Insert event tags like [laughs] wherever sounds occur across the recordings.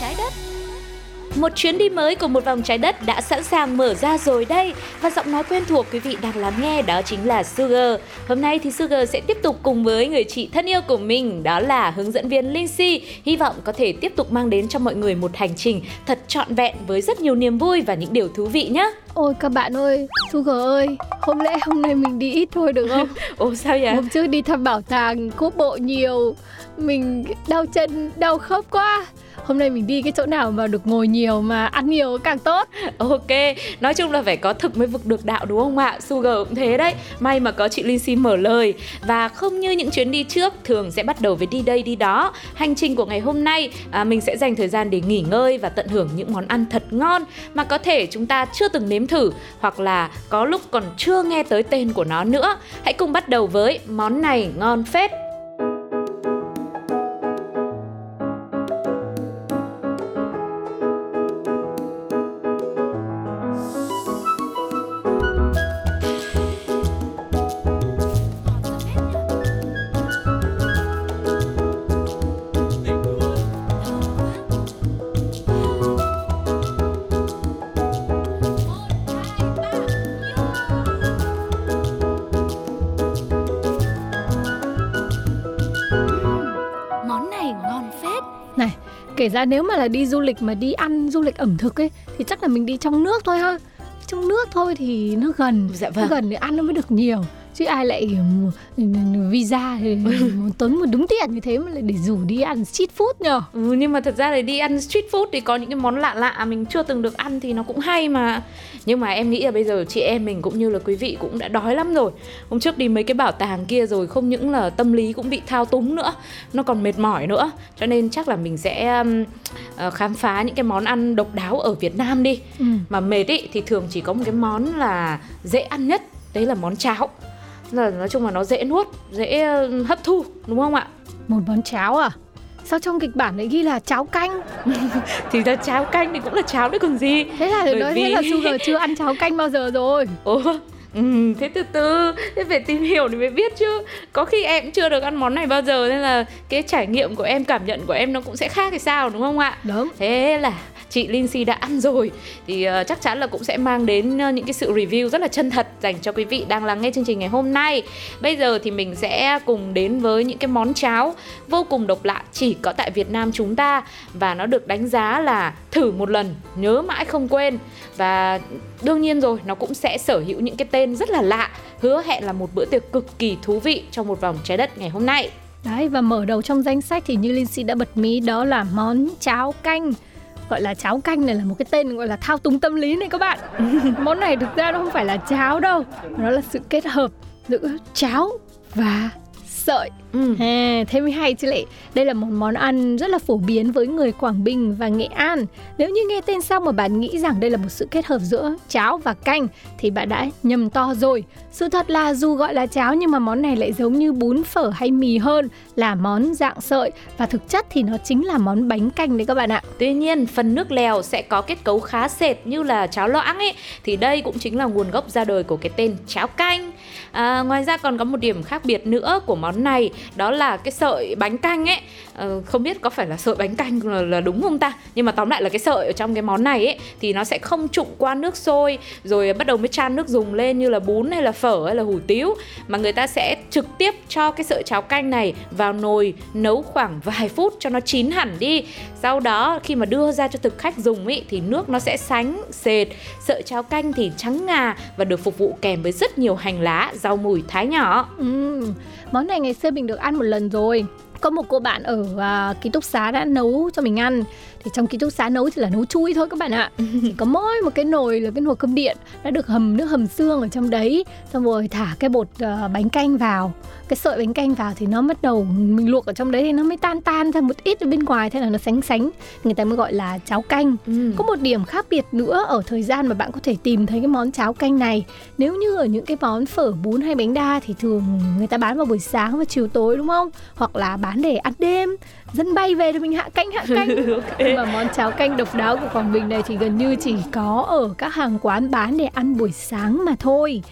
trái đất Một chuyến đi mới của một vòng trái đất đã sẵn sàng mở ra rồi đây Và giọng nói quen thuộc quý vị đang lắng nghe đó chính là Sugar Hôm nay thì Sugar sẽ tiếp tục cùng với người chị thân yêu của mình Đó là hướng dẫn viên Lindsay Hy vọng có thể tiếp tục mang đến cho mọi người một hành trình thật trọn vẹn Với rất nhiều niềm vui và những điều thú vị nhé Ôi các bạn ơi, Sugar ơi, hôm lẽ hôm nay mình đi ít thôi được không? [laughs] Ồ sao vậy? Hôm trước đi thăm bảo tàng quốc bộ nhiều, mình đau chân, đau khớp quá. Hôm nay mình đi cái chỗ nào mà được ngồi nhiều mà ăn nhiều càng tốt. [laughs] Ok, nói chung là phải có thực mới vực được đạo đúng không ạ? Sugar cũng thế đấy. May mà có chị Lindsay mở lời và không như những chuyến đi trước thường sẽ bắt đầu với đi đây đi đó. Hành trình của ngày hôm nay à, mình sẽ dành thời gian để nghỉ ngơi và tận hưởng những món ăn thật ngon mà có thể chúng ta chưa từng nếm thử hoặc là có lúc còn chưa nghe tới tên của nó nữa. Hãy cùng bắt đầu với món này ngon phết. Ngon phết Này, kể ra nếu mà là đi du lịch mà đi ăn du lịch ẩm thực ấy thì chắc là mình đi trong nước thôi ha. Trong nước thôi thì nó gần, Dạ nó vâng. gần thì ăn nó mới được nhiều. Chứ ai lại visa [laughs] thì tốn một đúng tiền như thế mà lại để rủ đi ăn street food nhờ. Ừ, nhưng mà thật ra là đi ăn street food thì có những cái món lạ lạ mình chưa từng được ăn thì nó cũng hay mà. Nhưng mà em nghĩ là bây giờ chị em mình cũng như là quý vị cũng đã đói lắm rồi. Hôm trước đi mấy cái bảo tàng kia rồi không những là tâm lý cũng bị thao túng nữa nó còn mệt mỏi nữa. Cho nên chắc là mình sẽ ờ, khám phá những cái món ăn độc đáo ở Việt Nam đi. Ừ. mà mệt ý thì thường chỉ có một cái món là dễ ăn nhất đấy là món cháo là nói chung là nó dễ nuốt dễ ờ, hấp thu đúng không ạ Một món cháo à? Sao trong kịch bản lại ghi là cháo canh? [laughs] thì ra cháo canh thì cũng là cháo đấy còn gì Thế là Bởi nói vì- thế là Sugar chưa ăn cháo canh bao giờ rồi. ồ ừ, thế từ từ. Thế phải tìm hiểu thì mới biết chứ. Có khi em cũng chưa được ăn món này bao giờ nên là cái trải nghiệm của em cảm nhận của em nó cũng sẽ khác thì sao đúng không ạ? Đúng. thế là chị Lindsay đã ăn rồi. Thì ờ, chắc chắn là cũng sẽ mang đến ờ, những cái sự review rất là chân thật dành cho quý vị đang lắng nghe chương trình ngày hôm nay. Bây giờ thì mình sẽ cùng đến với những cái món cháo vô cùng độc lạ chỉ có tại Việt Nam chúng ta. Và nó được đánh giá là thử một lần nhớ mãi không quên. Và đương nhiên rồi, nó cũng sẽ sở hữu những cái tên rất là lạ, hứa hẹn là một bữa tiệc cực kỳ thú vị trong một vòng trái đất ngày hôm nay. Đấy, và mở đầu trong danh sách thì như Linh Lindsay đã bật mí đó là món cháo canh. Gọi là cháo canh này là một cái tên gọi là thao túng tâm lý này các bạn. [laughs] Món này thực ra nó không phải là cháo đâu Nó là sự kết hợp giữa cháo và sợi ừ. À, thế mới hay chứ lệ. Đây là một món ăn rất là phổ biến với người Quảng Bình và Nghệ An. Nếu như nghe tên xong mà bạn nghĩ rằng đây là một sự kết hợp giữa cháo và canh Thì bạn đã nhầm to rồi. Sự thật là dù gọi là cháo nhưng mà món này lại giống như bún phở hay mì hơn Là món dạng sợi. Và thực chất thì nó chính là món bánh canh đấy các bạn ạ. Tuy nhiên, phần nước lèo sẽ có kết cấu khá sệt như là cháo loãng ấy. Thì đây cũng chính là nguồn gốc ra đời của cái tên cháo canh. À, Ngoài ra còn có một điểm khác biệt nữa của món này đó là cái sợi bánh canh ấy. Ờ, Không biết có phải là sợi bánh canh là, là đúng không ta? Nhưng mà tóm lại là cái sợi ở trong cái món này ấy Thì nó sẽ không trụng qua nước sôi Rồi bắt đầu mới chan nước dùng lên như là bún hay là phở hay là hủ tiếu. Mà người ta sẽ trực tiếp cho cái sợi cháo canh này vào nồi nấu khoảng vài phút cho nó chín hẳn đi. Sau đó khi mà đưa ra cho thực khách dùng ấy thì nước nó sẽ sánh sệt. Sợi cháo canh thì trắng ngà và được phục vụ kèm với rất nhiều hành lá rau mùi thái nhỏ. Uhm, Món này ngày xưa mình được ăn một lần rồi. Có một cô bạn ở uh, ký túc xá đã nấu cho mình ăn thì trong ký túc xá nấu thì là nấu chui thôi các bạn ạ. Chỉ có mỗi một cái nồi là cái nồi cơm điện đã được hầm nước hầm xương ở trong đấy xong rồi thả cái bột uh, bánh canh vào. Cái sợi bánh canh vào thì nó bắt đầu mình luộc ở trong đấy thì nó mới tan tan ra một ít ở bên ngoài thế là nó sánh sánh. Người ta mới gọi là cháo canh. Ừ. có một điểm khác biệt nữa ở thời gian mà bạn có thể tìm thấy cái món cháo canh này. Nếu như ở những cái món phở bún hay bánh đa thì thường người ta bán vào buổi sáng và chiều tối đúng không? Hoặc là bán để ăn đêm. Dân bay về thì mình hạ canh hạ canh [laughs] nhưng mà món cháo canh độc đáo của Quảng Bình này thì gần như chỉ có ở các hàng quán bán để ăn buổi sáng mà thôi.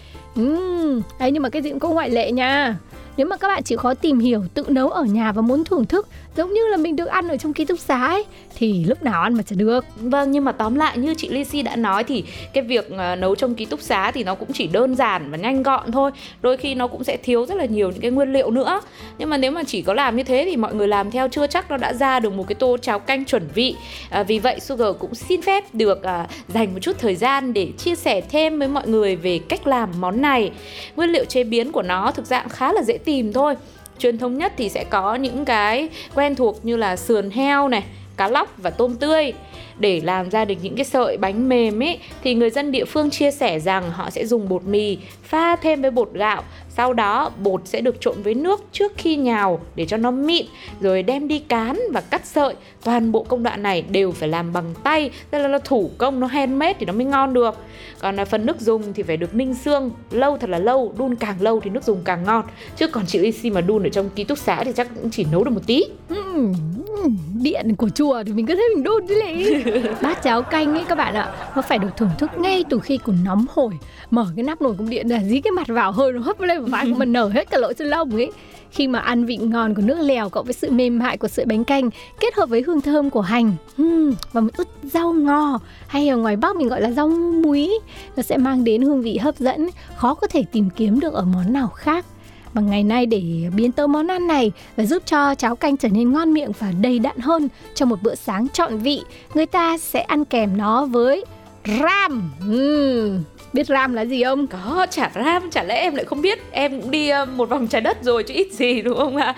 Uhm, đấy nhưng mà cái gì cũng có ngoại lệ nha. Nếu mà các bạn chịu khó tìm hiểu tự nấu ở nhà và muốn thưởng thức giống như là mình được ăn ở trong ký túc xá ấy thì lúc nào ăn mà chả được. Vâng nhưng mà tóm lại như chị Lizzy đã nói thì cái việc ờ, nấu trong ký túc xá thì nó cũng chỉ đơn giản và nhanh gọn thôi. Đôi khi nó cũng sẽ thiếu rất là nhiều những cái nguyên liệu nữa. Nhưng mà nếu mà chỉ có làm như thế thì mọi người làm theo chưa chắc nó đã ra được một cái tô cháo canh chuẩn vị. À, Vì vậy Sugar cũng xin phép được à, dành một chút thời gian để chia sẻ thêm với mọi người về cách làm món này. Nguyên liệu chế biến của nó thực dạng khá là dễ tìm thôi. Truyền thống nhất thì sẽ có những cái quen thuộc như là sườn heo này, cá lóc và tôm tươi. Để làm ra được những cái sợi bánh mềm ấy, thì người dân địa phương chia sẻ rằng họ sẽ dùng bột mì, pha thêm với bột gạo sau đó bột sẽ được trộn với nước trước khi nhào để cho nó mịn rồi đem đi cán và cắt sợi. Toàn bộ công đoạn này đều phải làm bằng tay tức là nó thủ công nó handmade thì nó mới ngon được. Còn là phần nước dùng thì phải được ninh xương lâu thật là lâu đun càng lâu thì nước dùng càng ngon. Chứ còn chị Lisi mà đun ở trong ký túc xá thì chắc cũng chỉ nấu được một tí. Điện của chùa thì mình cứ thấy mình đun chứ lị [laughs] bát cháo canh ấy các bạn ạ nó phải được thưởng thức ngay từ khi còn nóng hổi. Mở cái nắp nồi cơm điện là dí cái mặt vào hơi nó hấp lên vai của mình nở hết cả lỗ chân lông ấy. Khi mà ăn vị ngon của nước lèo cộng với sự mềm mại của sợi bánh canh kết hợp với hương thơm của hành. Và một ít rau ngò. Hay ở ngoài bắc mình gọi là rau muối. Nó sẽ mang đến hương vị hấp dẫn khó có thể tìm kiếm được ở món nào khác. Và ngày nay để biến tấu món ăn này và giúp cho cháo canh trở nên ngon miệng và đầy đặn hơn cho một bữa sáng trọn vị, người ta sẽ ăn kèm nó với ram. uhm, biết ram là gì không? Có, chả ram, chả lẽ em lại không biết Em cũng đi một vòng trái đất rồi chứ ít gì đúng không ạ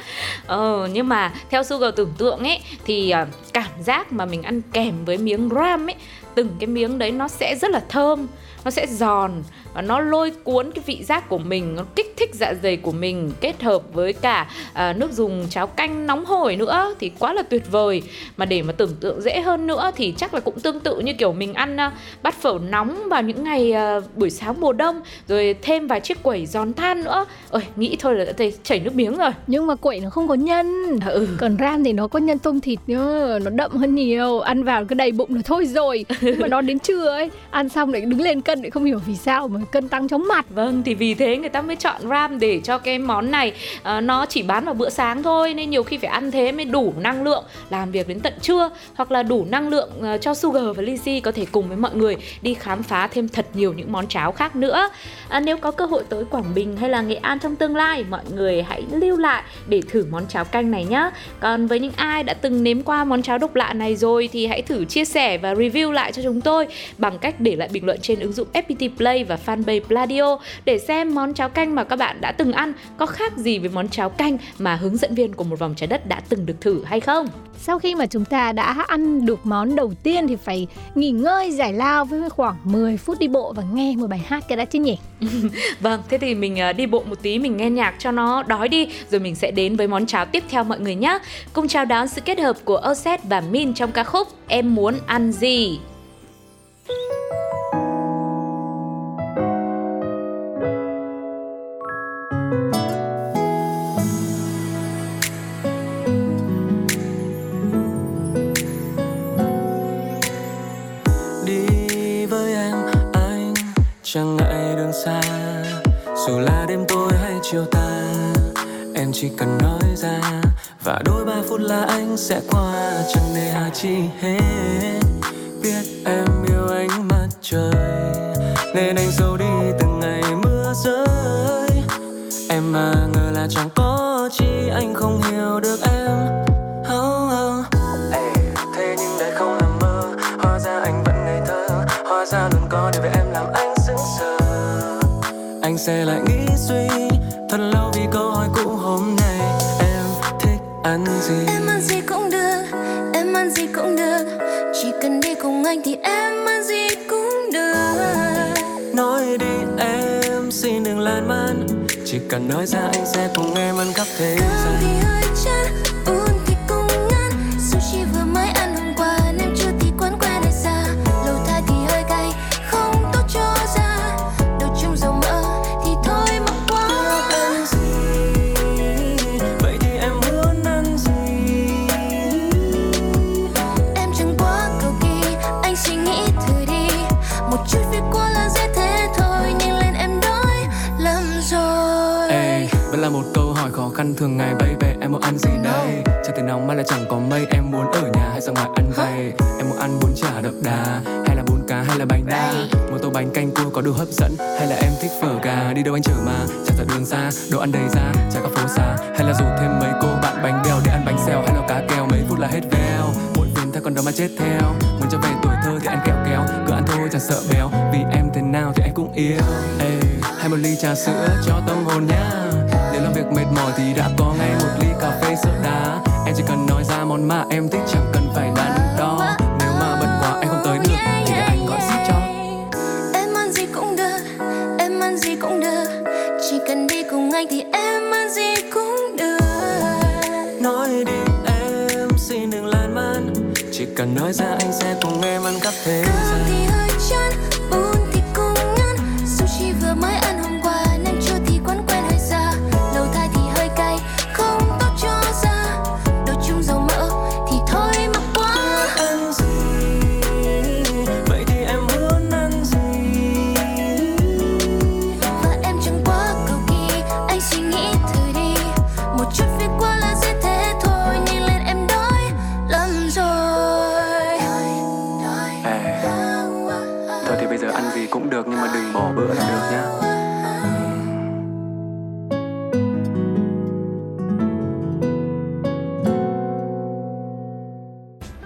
Ờ, nhưng mà theo Sugar tưởng tượng ấy Thì ờ, cảm giác mà mình ăn kèm với miếng ram ấy Từng cái miếng đấy nó sẽ rất là thơm Nó sẽ giòn và nó lôi cuốn cái vị giác của mình Nó kích thích dạ dày của mình Kết hợp với cả ờ, nước dùng cháo canh nóng hổi nữa Thì quá là tuyệt vời. Mà để mà tưởng tượng dễ hơn nữa Thì chắc là cũng tương tự như kiểu mình ăn ờ, bát phở nóng vào những ngày ờ, buổi sáng mùa đông rồi thêm vài chiếc quẩy giòn than nữa. Ơi nghĩ thôi là đã thấy chảy nước miếng rồi. Nhưng mà quẩy nó không có nhân. à, ừ. Còn ram thì nó có nhân tôm thịt nữa, nó đậm hơn nhiều. Ăn vào cái đầy bụng là thôi rồi. Nhưng mà nó đến trưa ấy Ăn xong lại đứng lên cân lại không hiểu vì sao Mà cân tăng chóng mặt Vâng thì vì thế người ta mới chọn ram để cho cái món này uh, nó chỉ bán vào bữa sáng thôi nên nhiều khi phải ăn thế mới đủ năng lượng làm việc đến tận trưa hoặc là đủ năng lượng uh, cho Sugar và Lizzy có thể cùng với mọi người đi khám phá thêm thật nhiều những món cháo khác nữa. À, nếu có cơ hội tới Quảng Bình hay là Nghệ An trong tương lai mọi người hãy lưu lại để thử món cháo canh này nhé. Còn với những ai đã từng nếm qua món cháo độc lạ này rồi thì hãy thử chia sẻ và review lại cho chúng tôi bằng cách để lại bình luận trên ứng dụng FPT Play và fanpage Pladio để xem món cháo canh mà các bạn đã từng ăn có khác gì với món cháo canh mà hướng dẫn viên của một vòng trái đất đã từng được thử hay không. Sau khi mà chúng ta đã ăn được món đầu tiên thì phải nghỉ ngơi giải lao với khoảng 10 phút đi bộ và nghe một bài hát cái đã chứ nhỉ? [laughs] Vâng, thế thì mình à, đi bộ một tí mình nghe nhạc cho nó đói đi rồi mình sẽ đến với món cháo tiếp theo mọi người nhé. Cùng chào đón sự kết hợp của Oset và Min trong ca khúc Em muốn ăn gì. đi chẳng ngại đường xa, dù là đêm tối hay chiều tà, em chỉ cần nói ra, và đôi ba phút là anh sẽ qua, chẳng để hà chi hết. Sẽ lại nghĩ suy. Thật lâu vì câu hỏi cũ hôm nay Em thích ăn gì? Em ăn gì cũng được, em ăn gì cũng được. Chỉ cần đi cùng anh thì em ăn gì cũng được. Nói đi em xin đừng lan man. Chỉ cần nói ra anh sẽ cùng em ăn khắp thế gian trà sữa cho tâm hồn nhá. Nếu làm việc mệt mỏi thì đã có ngay một ly cà phê sữa đá. Em chỉ cần nói ra món mà em thích chẳng cần phải đắn đo. Nếu mà bận quá anh không tới được thì để anh gọi ship cho. Em ăn gì cũng được, em ăn gì cũng được. Chỉ cần đi cùng anh thì em ăn gì cũng được. Nói đi em xin đừng lan man. Chỉ cần nói ra anh sẽ cùng em ăn khắp thế gian thì hơi chán,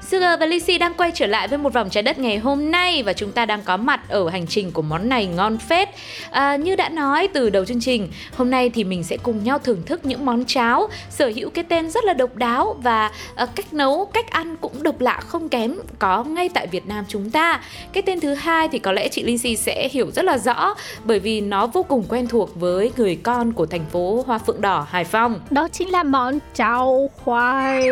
Sugar và Lucy đang quay trở lại với một vòng trái đất ngày hôm nay và chúng ta đang có mặt ở hành trình của món này ngon phết. À, như đã nói từ đầu chương trình, hôm nay thì mình sẽ cùng nhau thưởng thức những món cháo sở hữu cái tên rất là độc đáo và à, cách nấu, cách ăn cũng độc lạ không kém có ngay tại Việt Nam chúng ta. Cái tên thứ hai thì có lẽ chị Lucy sẽ hiểu rất là rõ bởi vì nó vô cùng quen thuộc với người con của thành phố Hoa Phượng Đỏ, Hải Phòng. Đó chính là món cháo khoai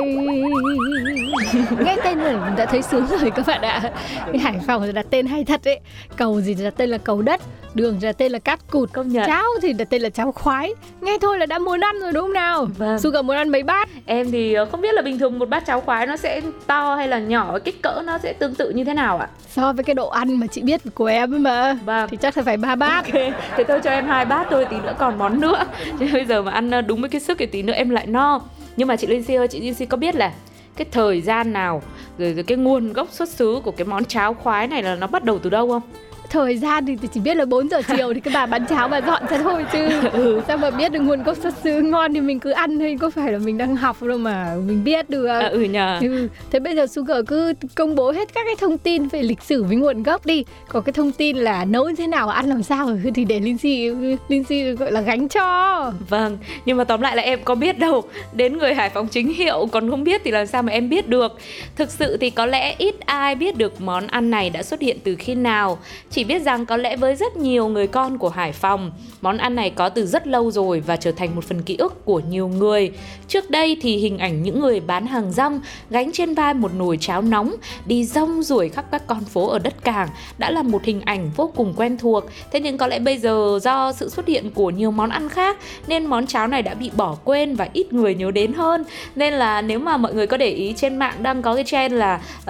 [laughs] Nghe tên rồi đã thấy sướng rồi các bạn ạ Cái Hải Phòng đặt tên hay thật đấy Cầu gì đặt tên là cầu đất Đường đặt tên là cát cụt Công nhận. Cháo thì đặt tên là cháo khoái Nghe thôi là đã muốn ăn rồi đúng không nào Vâng. Sugar muốn ăn mấy bát Em thì ờ, không biết là bình thường một bát cháo khoái nó sẽ to hay là nhỏ, kích cỡ nó sẽ tương tự như thế nào ạ? So với cái độ ăn mà chị biết của em ấy mà Vâng. Thì chắc là phải ba bát Ok, thế tôi cho em hai bát thôi, tí nữa còn món nữa. [laughs] Chứ bây giờ mà ăn ờ, đúng với cái sức thì tí nữa em lại no. Nhưng mà chị Linh Si ơi, chị Linh Si có biết là cái thời gian nào rồi, rồi cái nguồn gốc xuất xứ của cái món cháo khoái này là nó bắt đầu từ đâu không? Thời gian thì chỉ biết là 4 giờ [laughs] chiều thì cái bà bán cháo bà dọn ra thôi chứ. Sao mà biết được nguồn gốc xuất xứ ngon thì mình cứ ăn thôi Có phải là mình đang học đâu mà mình biết được. À, ừ nhờ. Ừ, thế bây giờ Sugar cứ công bố hết các cái thông tin về lịch sử với nguồn gốc đi. Còn cái thông tin là nấu như thế nào, ăn làm sao [laughs] thì để Lindsay, Lindsay gọi là gánh cho. Vâng, nhưng mà tóm lại là em có biết đâu. Đến người Hải Phòng chính hiệu còn không biết thì làm sao mà em biết được. Thực sự thì có lẽ ít ai biết được món ăn này đã xuất hiện từ khi nào chỉ biết rằng có lẽ với rất nhiều người con của Hải Phòng Món ăn này có từ rất lâu rồi và trở thành một phần ký ức của nhiều người. Trước đây thì hình ảnh những người bán hàng rong Gánh trên vai một nồi cháo nóng Đi rong ruổi khắp các con phố ở đất cảng Đã là một hình ảnh vô cùng quen thuộc. Thế nhưng có lẽ bây giờ do sự xuất hiện của nhiều món ăn khác Nên món cháo này đã bị bỏ quên và ít người nhớ đến hơn. Nên là nếu mà mọi người có để ý trên mạng đang có cái trend là uh,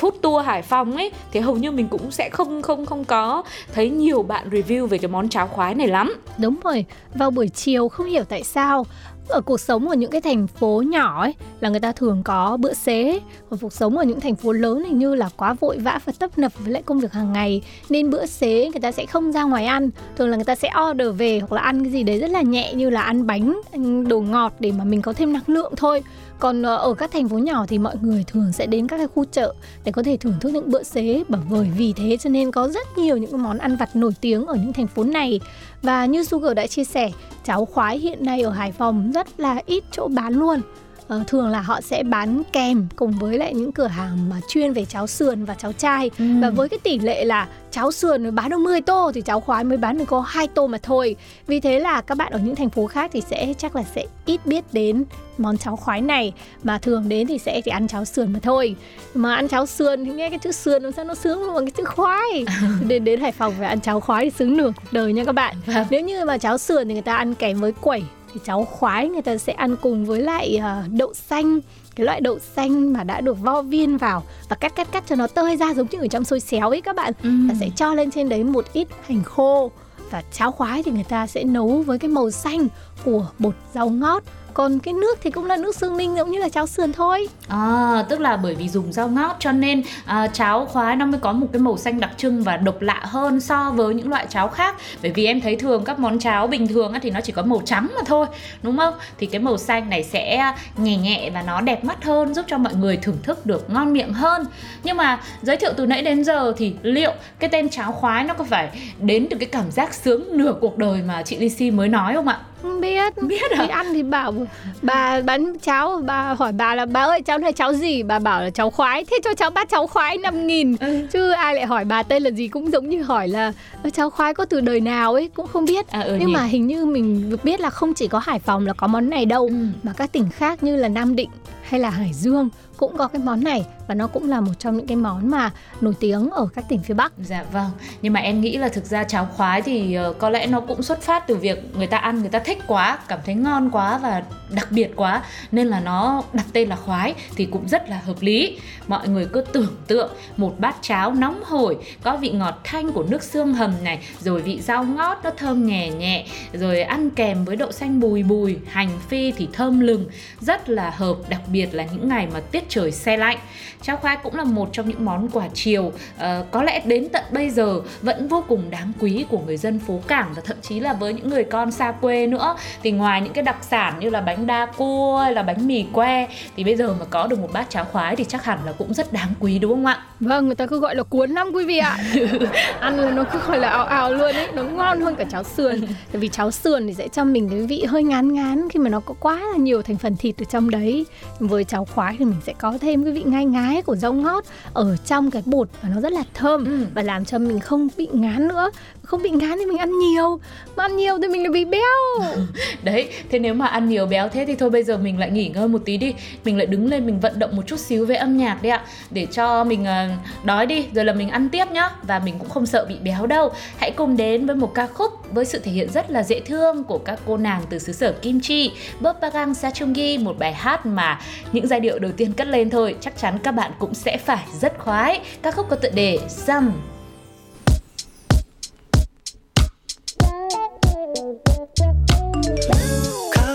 food tour Hải Phòng ấy Thì hầu như mình cũng sẽ không không không có. Thấy nhiều bạn review về cái món cháo khoái này lắm. Đúng rồi, vào buổi chiều không hiểu tại sao ở cuộc sống ở những cái thành phố nhỏ ấy, là người ta thường có bữa xế. Và cuộc sống ở những thành phố lớn hình như là quá vội vã và tấp nập với lại công việc hàng ngày. Nên bữa xế người ta sẽ không ra ngoài ăn. Thường là người ta sẽ order về hoặc là ăn cái gì đấy rất là nhẹ như là ăn bánh, ăn đồ ngọt để mà mình có thêm năng lượng thôi. Còn ờ, ở các thành phố nhỏ thì mọi người thường sẽ đến các cái khu chợ để có thể thưởng thức những bữa xế. Bởi bởi vì thế cho nên có rất nhiều những món ăn vặt nổi tiếng ở những thành phố này và như Sugar đã chia sẻ cháo khoái hiện nay ở Hải Phòng rất là ít chỗ bán luôn ờ, thường là họ sẽ bán kèm cùng với lại những cửa hàng mà chuyên về cháo sườn và cháo chai Ừ. và với cái tỷ lệ là cháo sườn mới bán được 10 tô thì cháo khoái mới bán được có 2 tô mà thôi. Vì thế là các bạn ở những thành phố khác thì sẽ chắc là sẽ ít biết đến món cháo khoái này mà thường đến thì sẽ chỉ ăn cháo sườn mà thôi. Mà ăn cháo sườn thì nghe cái chữ sườn làm sao nó sướng bằng cái chữ khoái. [laughs] đến đến Hải Phòng phải ăn cháo khoái thì sướng nửa cuộc đời nha các bạn. Vâng. Nếu như mà cháo sườn thì người ta ăn kèm với quẩy thì cháo khoái người ta sẽ ăn cùng với lại ờ, đậu xanh cái loại đậu xanh mà đã được vo viên vào và cắt cắt cắt cho nó tơi ra giống như ở trong xôi xéo ấy các bạn Ừ. và sẽ cho lên trên đấy một ít hành khô và cháo khoái thì người ta sẽ nấu với cái màu xanh của bột rau ngót còn cái nước thì cũng là nước xương ninh giống như là cháo sườn thôi À, tức là bởi vì dùng rau ngót cho nên à, cháo khoái nó mới có một cái màu xanh đặc trưng và độc lạ hơn so với những loại cháo khác. Bởi vì em thấy thường các món cháo bình thường á, thì nó chỉ có màu trắng mà thôi, đúng không? Thì cái màu xanh này sẽ nhẹ nhẹ và nó đẹp mắt hơn, giúp cho mọi người thưởng thức được ngon miệng hơn. Nhưng mà giới thiệu từ nãy đến giờ thì liệu cái tên cháo khoái nó có phải đến từ cái cảm giác sướng nửa cuộc đời mà chị Lisi mới nói không ạ? Không biết Biết à? đi ăn thì bảo bà bán cháo bà hỏi bà là bà ơi cháu này cháu gì bà bảo là cháu khoái thế cho cháu bát cháu khoái 5 nghìn Ừ. chứ ai lại hỏi bà tên là gì cũng giống như hỏi là "Ơ, cháu khoái có từ đời nào ấy cũng không biết À, ừ nhưng nhỉ. mà hình như mình được biết là không chỉ có Hải Phòng là có món này đâu Ừ. mà các tỉnh khác như là Nam Định hay là Hải Dương cũng có cái món này và nó cũng là một trong những cái món mà nổi tiếng ở các tỉnh phía Bắc. Dạ vâng, nhưng mà em nghĩ là thực ra cháo khoái thì ờ, có lẽ nó cũng xuất phát từ việc người ta ăn người ta thích quá, cảm thấy ngon quá và đặc biệt quá nên là nó đặt tên là khoái thì cũng rất là hợp lý. Mọi người cứ tưởng tượng một bát cháo nóng hổi có vị ngọt thanh của nước xương hầm này, rồi vị rau ngót nó thơm nhẹ nhẹ, rồi ăn kèm với đậu xanh bùi bùi, hành phi thì thơm lừng, rất là hợp đặc biệt là những ngày mà tiết trời se lạnh. Cháo khoái cũng là một trong những món quà chiều ờ, có lẽ đến tận bây giờ vẫn vô cùng đáng quý của người dân phố cảng và thậm chí là với những người con xa quê nữa thì ngoài những cái đặc sản như là bánh đa cua hay là bánh mì que thì bây giờ mà có được một bát cháo khoái thì chắc hẳn là cũng rất đáng quý đúng không ạ? Vâng, người ta cứ gọi là cuốn lắm quý vị ạ. [laughs] Ăn là nó cứ gọi là ào ào luôn ấy, nó ngon hơn cả cháo sườn. Tại vì cháo sườn thì sẽ cho mình cái vị hơi ngán ngán khi mà nó có quá là nhiều thành phần thịt ở trong đấy. Với cháo khoái thì mình sẽ có thêm cái vị ngai ngái của rau ngót ở trong cái bột và nó rất là thơm Ừ. và làm cho mình không bị ngán nữa. Không bị ngán thì mình ăn nhiều, mà ăn nhiều thì mình lại bị béo. [laughs] Đấy, thế nếu mà ăn nhiều béo thế thì thôi bây giờ mình lại nghỉ ngơi một tí đi. Mình lại đứng lên mình vận động một chút xíu với âm nhạc đi ạ. Để cho mình ờ, đói đi, rồi là mình ăn tiếp nhá. Và mình cũng không sợ bị béo đâu. Hãy cùng đến với một ca khúc với sự thể hiện rất là dễ thương của các cô nàng từ xứ sở Kim Chi Boppagang Sachungi, một bài hát mà những giai điệu đầu tiên cất lên thôi. Chắc chắn các bạn cũng sẽ phải rất khoái. Ca khúc có tựa đề Some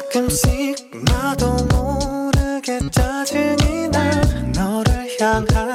가끔씩 나도 모르게 짜증이 나 너를 향한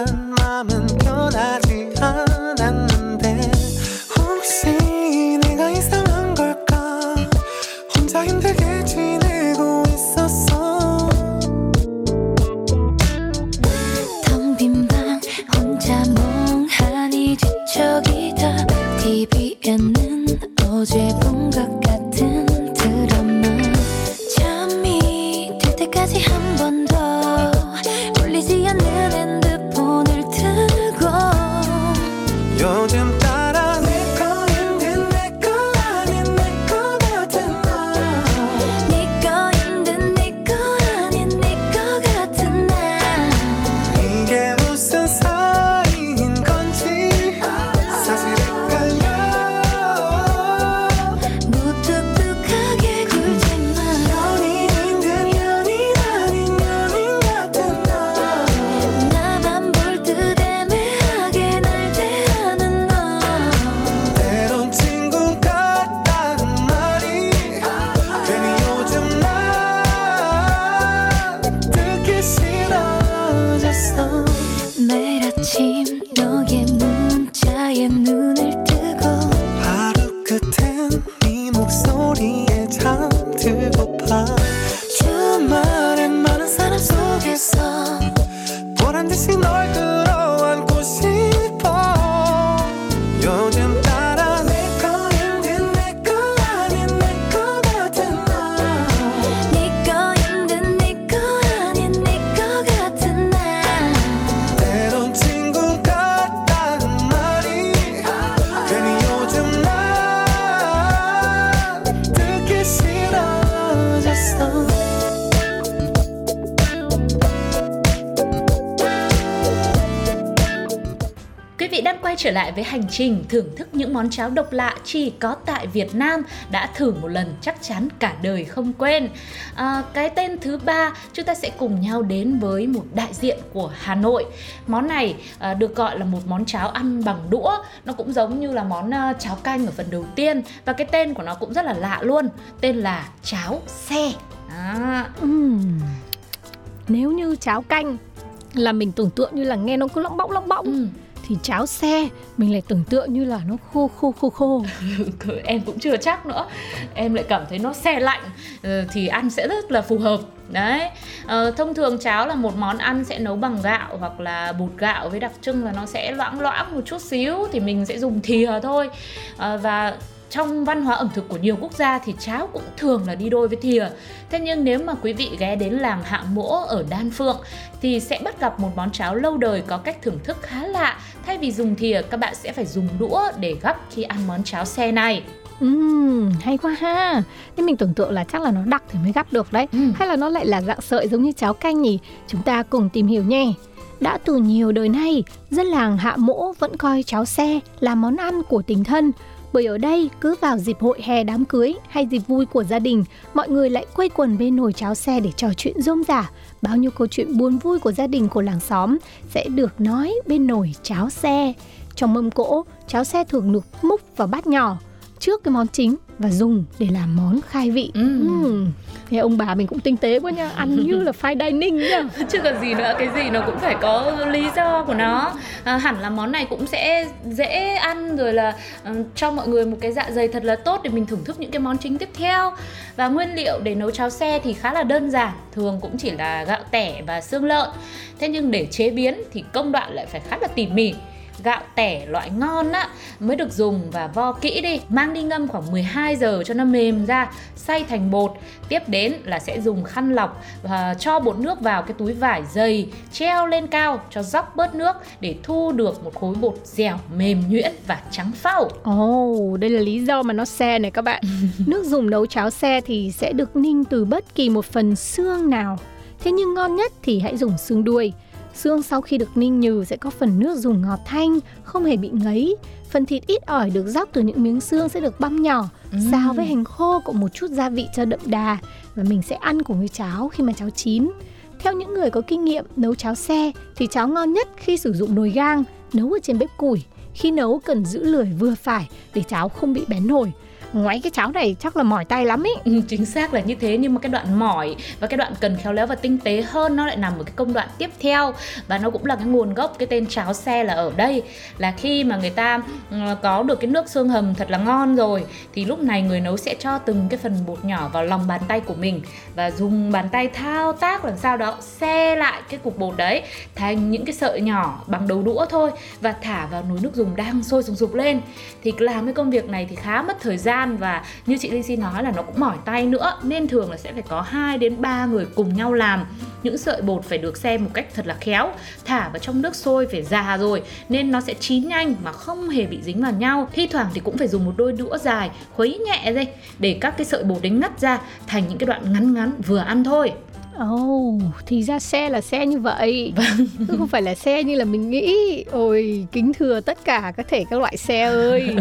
vị đang quay trở lại với hành trình thưởng thức những món cháo độc lạ chỉ có tại Việt Nam đã thử một lần chắc chắn cả đời không quên. À, cái tên thứ ba chúng ta sẽ cùng nhau đến với một đại diện của Hà Nội. Món này à, được gọi là một món cháo ăn bằng đũa, nó cũng giống như là món à, cháo canh ở phần đầu tiên và cái tên của nó cũng rất là lạ luôn. Tên là cháo xe. À, Ừm. Nếu như cháo canh là mình tưởng tượng như là nghe nó cứ lỏng bọng lỏng bọng ừ thì cháo xe mình lại tưởng tượng như là nó khô khô khô khô. [laughs] em cũng chưa chắc nữa. Em lại cảm thấy nó xe lạnh ờ, thì ăn sẽ rất là phù hợp. Đấy. Ờ, thông thường cháo là một món ăn sẽ nấu bằng gạo hoặc là bột gạo với đặc trưng là nó sẽ loãng loãng một chút xíu thì mình sẽ dùng thìa thôi. Ờ, và trong văn hóa ẩm thực của nhiều quốc gia thì cháo cũng thường là đi đôi với thìa Thế nhưng nếu mà quý vị ghé đến làng Hạ Mỗ ở Đan Phượng thì sẽ bắt gặp một món cháo lâu đời có cách thưởng thức khá lạ. Thay vì dùng thìa, các bạn sẽ phải dùng đũa để gắp khi ăn món cháo xe này. Ừm, hay quá ha. Nhưng mình tưởng tượng là chắc là nó đặc thì mới gắp được đấy. Ừ. Hay là nó lại là dạng sợi giống như cháo canh nhỉ? Chúng ta cùng tìm hiểu nhé. Đã từ nhiều đời nay, dân làng Hạ Mỗ vẫn coi cháo xe là món ăn của tình thân. Bởi ở đây, cứ vào dịp hội hè đám cưới hay dịp vui của gia đình, mọi người lại quây quần bên nồi cháo xe để trò chuyện rôm rả. Bao nhiêu câu chuyện buồn vui của gia đình của làng xóm sẽ được nói bên nồi cháo xe. Trong mâm cỗ, cháo xe thường được múc vào bát nhỏ trước cái món chính và dùng để làm món khai vị. Ừm. Ừm. Nghe ông bà mình cũng tinh tế quá nha, ăn như là fine dining nha, [laughs] Chứ còn gì nữa, cái gì nó cũng phải có lý do của nó. À, Hẳn là món này cũng sẽ dễ ăn rồi là uh, cho mọi người một cái dạ dày thật là tốt để mình thưởng thức những cái món chính tiếp theo. Và nguyên liệu để nấu cháo xe thì khá là đơn giản Thường cũng chỉ là gạo tẻ và xương lợn. Thế nhưng để chế biến thì công đoạn lại phải khá là tỉ mỉ gạo tẻ loại ngon á mới được dùng và vo kỹ đi mang đi ngâm khoảng 12 giờ cho nó mềm ra xay thành bột tiếp đến là sẽ dùng khăn lọc và cho bột nước vào cái túi vải dày treo lên cao cho dốc bớt nước để thu được một khối bột dẻo mềm nhuyễn và trắng phau Ồ, oh, đây là lý do mà nó xe này các bạn. [laughs] Nước dùng nấu cháo xe thì sẽ được ninh từ bất kỳ một phần xương nào. Thế nhưng ngon nhất thì hãy dùng xương đuôi. Xương sau khi được ninh nhừ sẽ có phần nước dùng ngọt thanh, không hề bị ngấy. Phần thịt ít ỏi được róc từ những miếng xương sẽ được băm nhỏ, xào với hành khô cộng một chút gia vị cho đậm đà và mình sẽ ăn cùng với cháo khi mà cháo chín. Theo những người có kinh nghiệm nấu cháo xe thì cháo ngon nhất khi sử dụng nồi gang, nấu ở trên bếp củi. Khi nấu cần giữ lửa vừa phải để cháo không bị bén nổi. Ngoáy cái cháo này chắc là mỏi tay lắm ý. Ừ, chính xác là như thế nhưng mà cái đoạn mỏi và cái đoạn cần khéo léo và tinh tế hơn nó lại nằm ở cái công đoạn tiếp theo. Và nó cũng là cái nguồn gốc cái tên cháo xe là ở đây. Là khi mà người ta ừ, có được cái nước xương hầm thật là ngon rồi thì lúc này người nấu sẽ cho từng cái phần bột nhỏ vào lòng bàn tay của mình và dùng bàn tay thao tác làm sao đó xe lại cái cục bột đấy thành những cái sợi nhỏ bằng đầu đũa thôi và thả vào nồi nước dùng đang sôi sùng sục lên. Thì làm cái công việc này thì khá mất thời gian và như chị Lizzy nói là nó cũng mỏi tay nữa, nên thường là sẽ phải có 2 đến 3 người cùng nhau làm. Những sợi bột phải được xem một cách thật là khéo, thả vào trong nước sôi phải già rồi, nên nó sẽ chín nhanh mà không hề bị dính vào nhau. Thi thoảng thì cũng phải dùng một đôi đũa dài khuấy nhẹ đây để các cái sợi bột đấy ngắt ra thành những cái đoạn ngắn ngắn vừa ăn thôi. Ồ, oh, thì ra xe là xe như vậy. [laughs] Chứ không phải là xe như là mình nghĩ. Ôi, kính thưa tất cả các thể các loại xe ơi.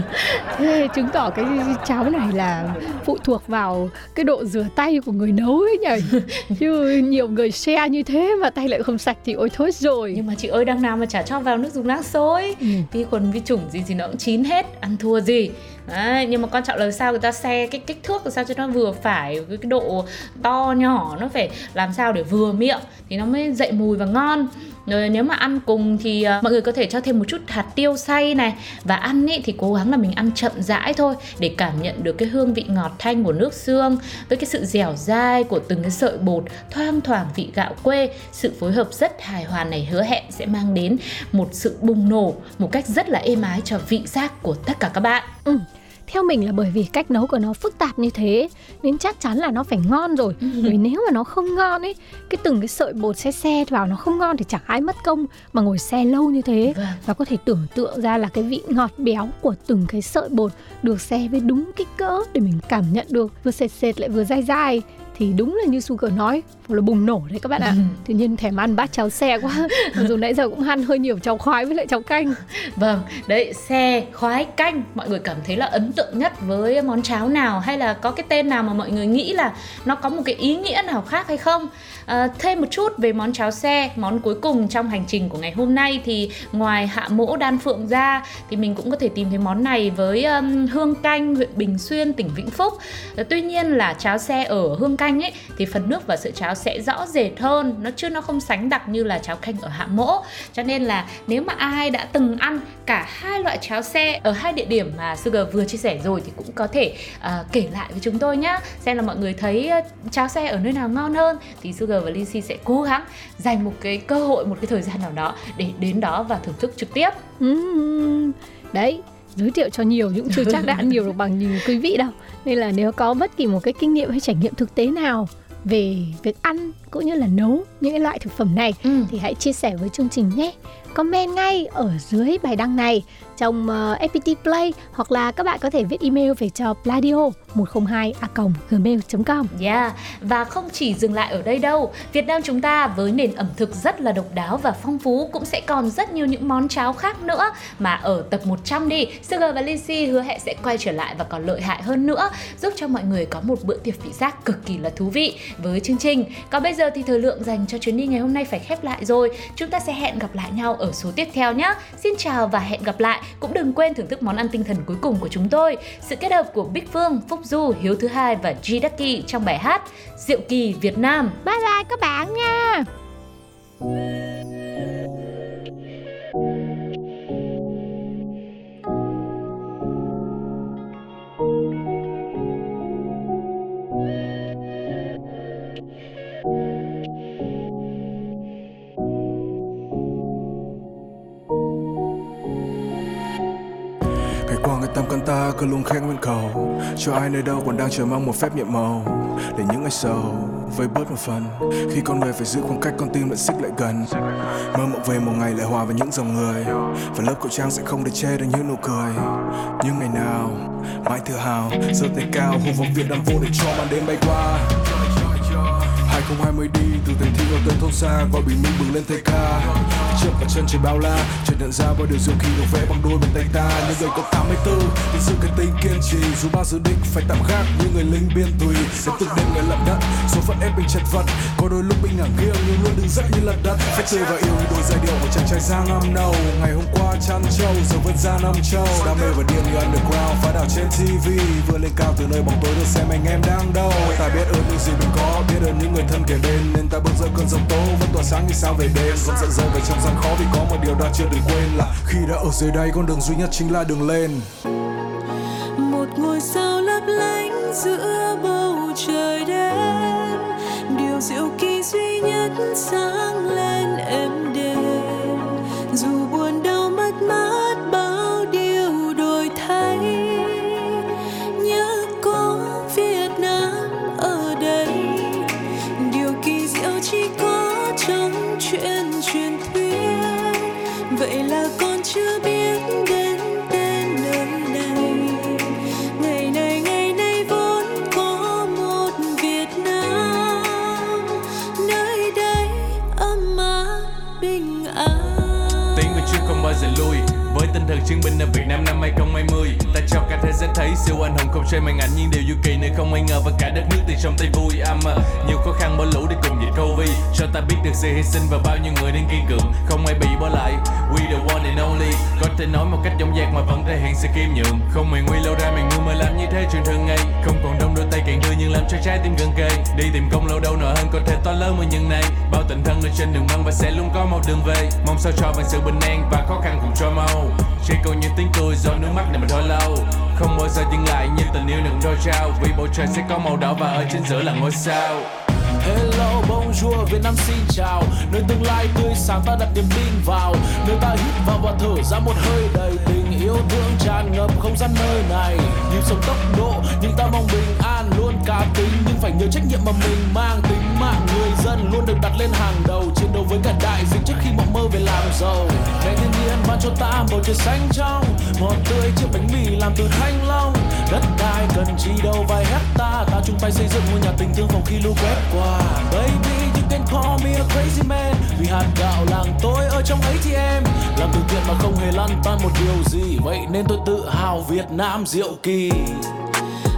Thế chứng tỏ cái cháo này là phụ thuộc vào cái độ rửa tay của người nấu ấy nhỉ? [laughs] Chứ nhiều người xe như thế mà tay lại không sạch thì ôi thôi rồi. Nhưng mà chị ơi đằng nào mà chả cho vào nước dùng láng sôi Ừ. vi khuẩn vi trùng gì gì nó cũng chín hết. Ăn thua gì Đấy, nhưng mà quan trọng là sao người ta xe cái kích thước làm sao cho nó vừa phải cái độ to nhỏ nó phải làm sao để vừa miệng thì nó mới dậy mùi và ngon. Rồi nếu mà ăn cùng thì uh, mọi người có thể cho thêm một chút hạt tiêu xay này. Và ăn ý thì cố gắng là mình ăn chậm rãi thôi để cảm nhận được cái hương vị ngọt thanh của nước xương với cái sự dẻo dai của từng cái sợi bột thoang thoảng vị gạo quê. Sự phối hợp rất hài hòa này hứa hẹn sẽ mang đến một sự bùng nổ một cách rất là êm ái cho vị giác của tất cả các bạn. Ừ. Theo mình là bởi vì cách nấu của nó phức tạp như thế Nên chắc chắn là nó phải ngon rồi. [laughs] Bởi nếu mà nó không ngon ấy Cái từng cái sợi bột xe xe vào nó không ngon Thì chẳng ai mất công mà ngồi xe lâu như thế. Vâng. Và có thể tưởng tượng ra là cái vị ngọt béo của từng cái sợi bột Được xe với đúng kích cỡ để mình cảm nhận được Vừa sệt sệt lại vừa dai dai thì đúng là như Sugar nói là bùng nổ đấy các bạn ạ. Tự nhiên thèm ăn bát cháo xe quá. [laughs] Mặc dù nãy giờ cũng ăn hơi nhiều cháo khoái với lại cháo canh. Vâng, đấy xe, khoái, canh Mọi người cảm thấy là ấn tượng nhất với món cháo nào Hay là có cái tên nào mà mọi người nghĩ là nó có một cái ý nghĩa nào khác hay không à, Thêm một chút về món cháo xe Món cuối cùng trong hành trình của ngày hôm nay Thì ngoài hạ mỗ đan phượng ra Thì mình cũng có thể tìm thấy món này với um, Hương Canh, huyện Bình Xuyên, tỉnh Vĩnh Phúc à, Tuy nhiên là cháo xe ở Hương Canh ấy Thì phần nước và sữa cháo sẽ rõ rệt hơn. Nó chứ nó không sánh đặc như là cháo canh ở hạ mỗ. Cho nên là nếu mà ai đã từng ăn cả hai loại cháo xe ở hai địa điểm mà Sugar vừa chia sẻ rồi thì cũng có thể uh, kể lại với chúng tôi nhé xem là mọi người thấy cháo xe ở nơi nào ngon hơn thì Sugar và Lindsay sẽ cố gắng dành một cái cơ hội một cái thời gian nào đó để đến đó và thưởng thức trực tiếp. Đấy, giới thiệu cho nhiều, những chưa chắc đã ăn nhiều được bằng nhiều quý vị đâu. Nên là nếu có bất kỳ một cái kinh nghiệm hay trải nghiệm thực tế nào về việc ăn cũng như là nấu những cái loại thực phẩm này Ừ. thì hãy chia sẻ với chương trình nhé. Comment ngay ở dưới bài đăng này trong uh, FPT Play hoặc là các bạn có thể viết email về cho pladio 102 gmail.com. Yeah, và không chỉ dừng lại ở đây đâu Việt Nam chúng ta với nền ẩm thực rất là độc đáo và phong phú Cũng sẽ còn rất nhiều những món cháo khác nữa Mà ở tập 100 đi Sugar và Lizzy hứa hẹn sẽ quay trở lại và còn lợi hại hơn nữa Giúp cho mọi người có một bữa tiệc vị giác cực kỳ là thú vị với chương trình Còn bây giờ giờ thì thời lượng dành cho chuyến đi ngày hôm nay phải khép lại rồi. Chúng ta sẽ hẹn gặp lại nhau ở số tiếp theo nhé. Xin chào và hẹn gặp lại. Cũng đừng quên thưởng thức món ăn tinh thần cuối cùng của chúng tôi. Sự kết hợp của Bích Phương, Phúc Du, Hiếu Thứ Hai và G Ducky trong bài hát Diệu Kỳ Việt Nam. Bye bye các bạn nha. Qua người tâm căn ta cứ luôn khen nguyện cầu. Cho ai nơi đâu còn đang chờ mong một phép nhiệm màu. Để những ngày sầu với bớt một phần. Khi con người phải giữ khoảng cách, con tim lại xích lại gần. Mơ mộng về một ngày lại hòa với những dòng người. Và lớp khẩu trang sẽ không để che được những nụ cười. Nhưng ngày nào, mãi tự hào. Giơ tay cao hùng vọng việt nam vô để cho màn đêm bay qua. 2020 đi, từ thành thị ở tới thôn xa gọi bình minh bừng lên tay ca trước và chân trời bao la chợt nhận ra bao điều diệu kỳ được vẽ bằng đôi bàn tay ta. Những người có 84 thì giữ cái tính kiên trì. Dù bao dự định phải tạm gác như người lính biên tùy. Sẽ từng đêm ngày lận đất, số phận ép mình chật vật. Có đôi lúc mình ngả nghiêng nhưng luôn đứng dậy như lật đất. Phải tươi và yêu như đôi giai điệu của chàng trai giang năm nâu. Ngày hôm qua chăn trâu, giờ vẫn ra năm châu đam mê và điên như underground, phá đảo trên tv vừa lên cao từ nơi bóng tối được xem anh em đang đâu. Ta biết ơn những gì mình có, biết ơn những người thân kề bên. Nên ta bước giữa cơn giông tố, vẫn tỏa sáng như sao về đêm. Không giận dữ về trong gian khó vì có một điều ta chưa từng quên là khi đã ở dưới đây con đường duy nhất chính là đường lên. Một ngôi sao lấp lánh giữa bầu trời đêm, điều diệu kỳ duy nhất sao dần lui. Với tinh thần chiến binh ở Việt Nam năm 2020 Ta cho cả thế giới thấy siêu anh hùng không chơi màn ảnh Nhưng điều du kỳ nơi không ai ngờ và cả đất nước từ trong tay vui. Âm à, Nhiều khó khăn bỏ lũ để cùng dịch Covid Cho ta biết được sự hy sinh và bao nhiêu người đang kiên cường Không ai bị bỏ lại thể nói một cách dõng dạc mà vẫn thể hiện sự kiêm nhường Không mày nguy lâu ra mày ngu mà làm như thế chuyện thường ngày. Không còn đông đôi tay cạn đưa nhưng làm cho trái tim gần kề. Đi tìm công lâu đâu nợ hơn có thể to lớn mà nhưng này Bao tình thân ở trên đường băng và sẽ luôn có một đường về. Mong sao cho bằng sự bình an và khó khăn cùng cho mau. Chỉ còn những tiếng cười do nước mắt này mà thôi lâu. Không bao giờ dừng lại như tình yêu đừng đôi trao. Vì bầu trời sẽ có màu đỏ và ở trên giữa là ngôi sao. Hello, Bonjour, Việt Nam xin chào. Nơi tương lai tươi sáng ta đặt niềm tin vào. Nơi ta hít vào và thở ra một hơi đầy tình yêu thương tràn ngập không gian nơi này. Nhịp sống tốc độ, nhưng ta mong bình an luôn cá tính. Nhưng phải nhớ trách nhiệm mà mình mang tính mạng người dân luôn được đặt lên hàng đầu. Chiến đấu với cả đại dịch trước khi mộng mơ về làm giàu. Mẹ thiên nhiên ban cho ta bầu trời xanh trong. Ngọt tươi chiếc bánh mì làm từ thanh long. Đất đai cần chi đâu vài hecta Ta chung tay xây dựng ngôi nhà tình thương phòng khi lũ quét qua. Baby tên call me a crazy man. Vì hạt gạo làng tôi ở trong ấy thì em làm từ thiện mà không hề lăn tan một điều gì. Vậy nên tôi tự hào Việt Nam diệu kỳ.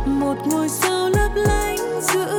Một ngôi sao lấp lánh giữa